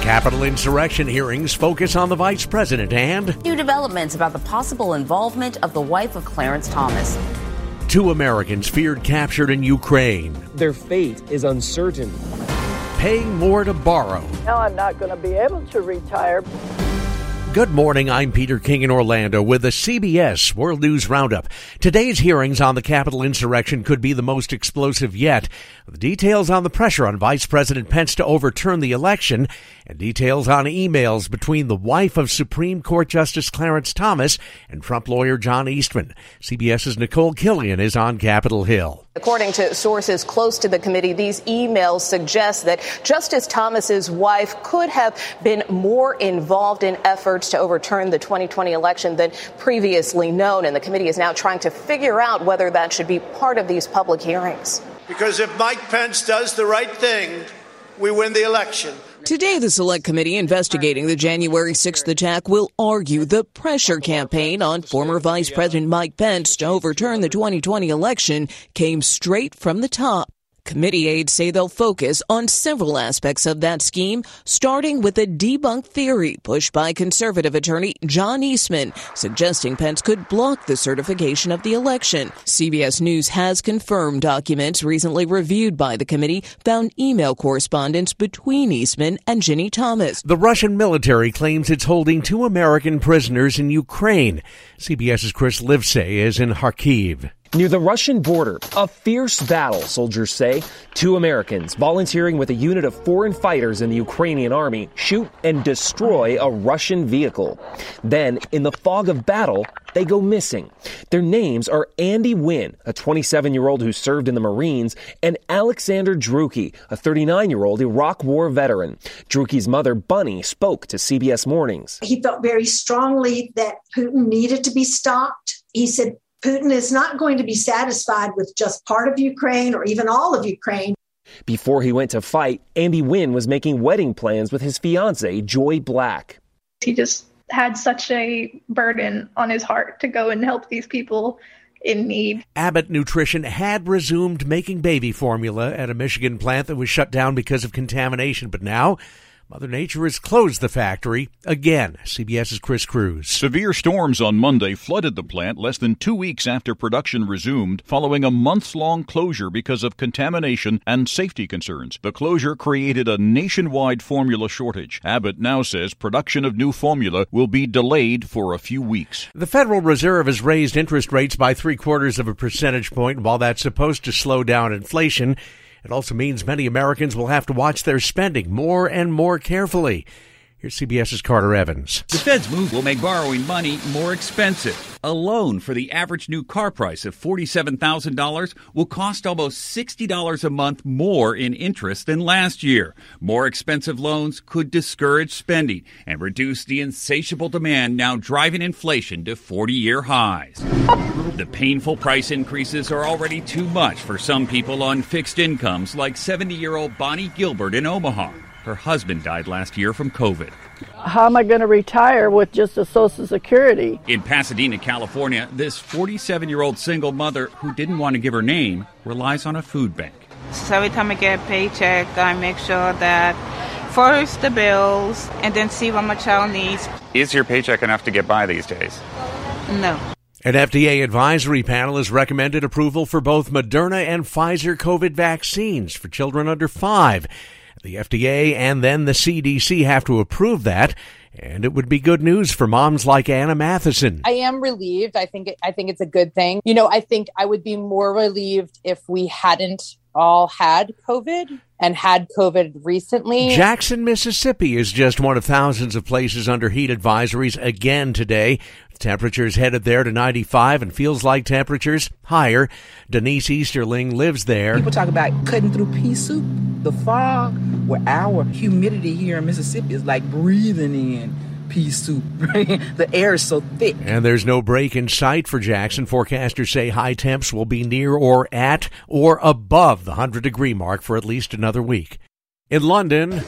Capitol insurrection hearings focus on the vice president and new developments about the possible involvement of the wife of Clarence Thomas. Two Americans feared captured in Ukraine. Their fate is uncertain. Paying more to borrow. Now I'm not going to be able to retire. Good morning. I'm Peter King in Orlando with the CBS World News Roundup. Today's hearings on the Capitol insurrection could be the most explosive yet. The details on the pressure on Vice President Pence to overturn the election and details on emails between the wife of Supreme Court Justice Clarence Thomas and Trump lawyer John Eastman. CBS's Nikole Killion is on Capitol Hill. According to sources close to the committee, these emails suggest that Justice Thomas's wife could have been more involved in efforts to overturn the 2020 election than previously known, and the committee is now trying to figure out whether that should be part of these public hearings. Because if Mike Pence does the right thing, we win the election. Today, the Select Committee investigating the January 6th attack will argue the pressure campaign on former Vice President Mike Pence to overturn the 2020 election came straight from the top. Committee aides say they'll focus on several aspects of that scheme, starting with a debunked theory pushed by conservative attorney John Eastman, suggesting Pence could block the certification of the election. CBS News has confirmed documents recently reviewed by the committee found email correspondence between Eastman and Ginni Thomas. The Russian military claims it's holding two American prisoners in Ukraine. CBS's Chris Livesay is in Kharkiv. Near the Russian border, a fierce battle, soldiers say. Two Americans volunteering with a unit of foreign fighters in the Ukrainian army shoot and destroy a Russian vehicle. Then, in the fog of battle, they go missing. Their names are Andy Huynh, a 27 year old who served in the Marines, and Alexander Drueke, a 39 year old Iraq War veteran. Drueke's mother, Bunny, spoke to CBS Mornings. He felt very strongly that Putin needed to be stopped. He said, Putin is not going to be satisfied with just part of Ukraine or even all of Ukraine. Before he went to fight, Andy Huynh was making wedding plans with his fiancee, Joy Black. He just had such a burden on his heart to go and help these people in need. Abbott Nutrition had resumed making baby formula at a Michigan plant that was shut down because of contamination, but now Mother Nature has closed the factory again. CBS's Chris Cruz. Severe storms on Monday flooded the plant less than two weeks after production resumed, following a months long closure because of contamination and safety concerns. The closure created a nationwide formula shortage. Abbott now says production of new formula will be delayed for a few weeks. The Federal Reserve has raised interest rates by three quarters of a percentage point. While that's supposed to slow down inflation, it also means many Americans will have to watch their spending more and more carefully. Here's CBS's Carter Evans. The Fed's move will make borrowing money more expensive. A loan for the average new car price of $47,000 will cost almost $60 a month more in interest than last year. More expensive loans could discourage spending and reduce the insatiable demand now driving inflation to 40 year highs. The painful price increases are already too much for some people on fixed incomes, like 70 year old Bonnie Gilbert in Omaha. Her husband died last year from COVID. How am I going to retire with just a Social Security? In Pasadena, California, this 47 year old single mother who didn't want to give her name relies on a food bank. So every time I get a paycheck, I make sure that first the bills and then see what my child needs. Is your paycheck enough to get by these days? No. An FDA advisory panel has recommended approval for both Moderna and Pfizer COVID vaccines for children under five. The FDA and then the CDC have to approve that, and it would be good news for moms like Anna Matheson. I am relieved. I think it, I think it's a good thing. You know, I think I would be more relieved if we hadn't all had COVID and had COVID recently. Jackson, Mississippi is just one of thousands of places under heat advisories again today. Temperatures headed there to 95 and feels like temperatures higher. Denise Easterling lives there. People talk about cutting through pea soup, the fog, where our humidity here in Mississippi is like breathing in pea soup. the air is so thick. And there's no break in sight for Jackson. Forecasters say high temps will be near or at or above the 100 degree mark for at least another week. In London,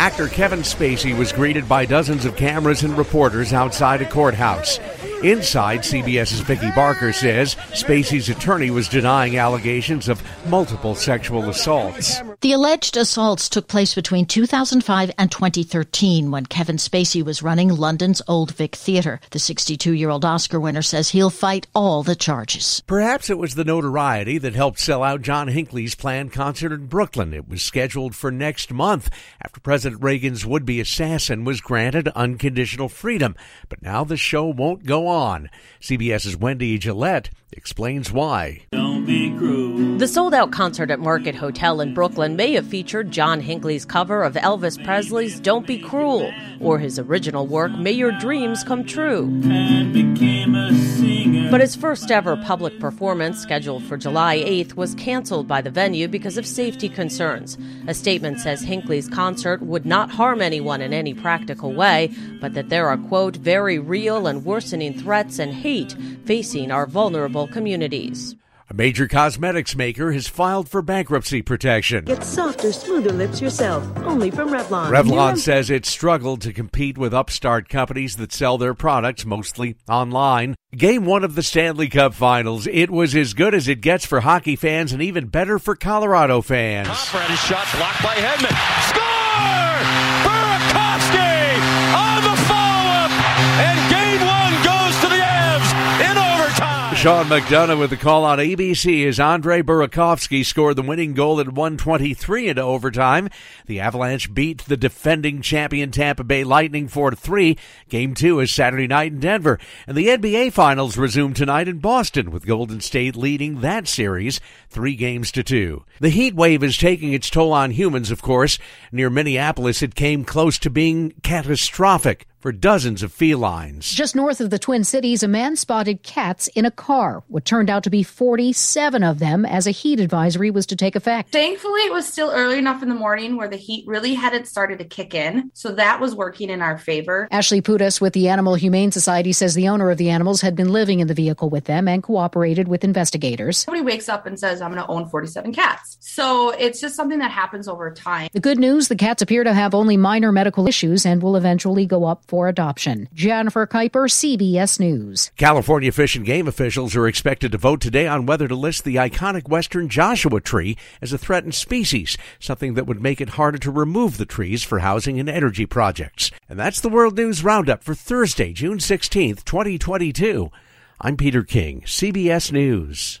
actor Kevin Spacey was greeted by dozens of cameras and reporters outside a courthouse. Inside, CBS's Vicki Barker says Spacey's attorney was denying allegations of multiple sexual assaults. The alleged assaults took place between 2005 and 2013 when Kevin Spacey was running London's Old Vic Theatre. The 62 year old Oscar winner says he'll fight all the charges. Perhaps it was the notoriety that helped sell out John Hinckley's planned concert in Brooklyn. It was scheduled for next month after President Reagan's would be assassin was granted unconditional freedom. But now the show won't go on. CBS's Wendy Gillette explains why. The sold out concert at Market Hotel in Brooklyn may have featured John Hinckley's cover of Elvis Presley's Don't Be Cruel or his original work May Your Dreams Come True. But his first ever public performance, scheduled for July 8th, was canceled by the venue because of safety concerns. A statement says Hinckley's concert would not harm anyone in any practical way, but that there are, quote, very real and worsening threats and hate facing our vulnerable communities. A major cosmetics maker has filed for bankruptcy protection. Get softer, smoother lips yourself, only from Revlon. Revlon says it struggled to compete with upstart companies that sell their products mostly online. Game one of the Stanley Cup Finals. It was as good as it gets for hockey fans and even better for Colorado fans. Conrad is shot blocked by Hedman. Score! Sean McDonough with the call on ABC as Andre Burakovsky scored the winning goal at 123 into overtime. The Avalanche beat the defending champion Tampa Bay Lightning 4-3. Game two is Saturday night in Denver. And the NBA Finals resume tonight in Boston with Golden State leading that series three games to two. The heat wave is taking its toll on humans, of course. Near Minneapolis, it came close to being catastrophic for dozens of felines. Just north of the Twin Cities, a man spotted cats in a car. What turned out to be 47 of them as a heat advisory was to take effect. Thankfully, it was still early enough in the morning where the heat really hadn't started to kick in. So that was working in our favor. Ashley Pudas with the Animal Humane Society says the owner of the animals had been living in the vehicle with them and cooperated with investigators. Somebody wakes up and says, I'm going to own 47 cats. So it's just something that happens over time. The good news the cats appear to have only minor medical issues and will eventually go up for adoption. Jennifer Kuiper, CBS News. California Fish and Game officials are expected to vote today on whether to list the iconic western Joshua tree as a threatened species, something that would make it harder to remove the trees for housing and energy projects. And that's the World News Roundup for Thursday, June 16th, 2022. I'm Peter King, CBS News.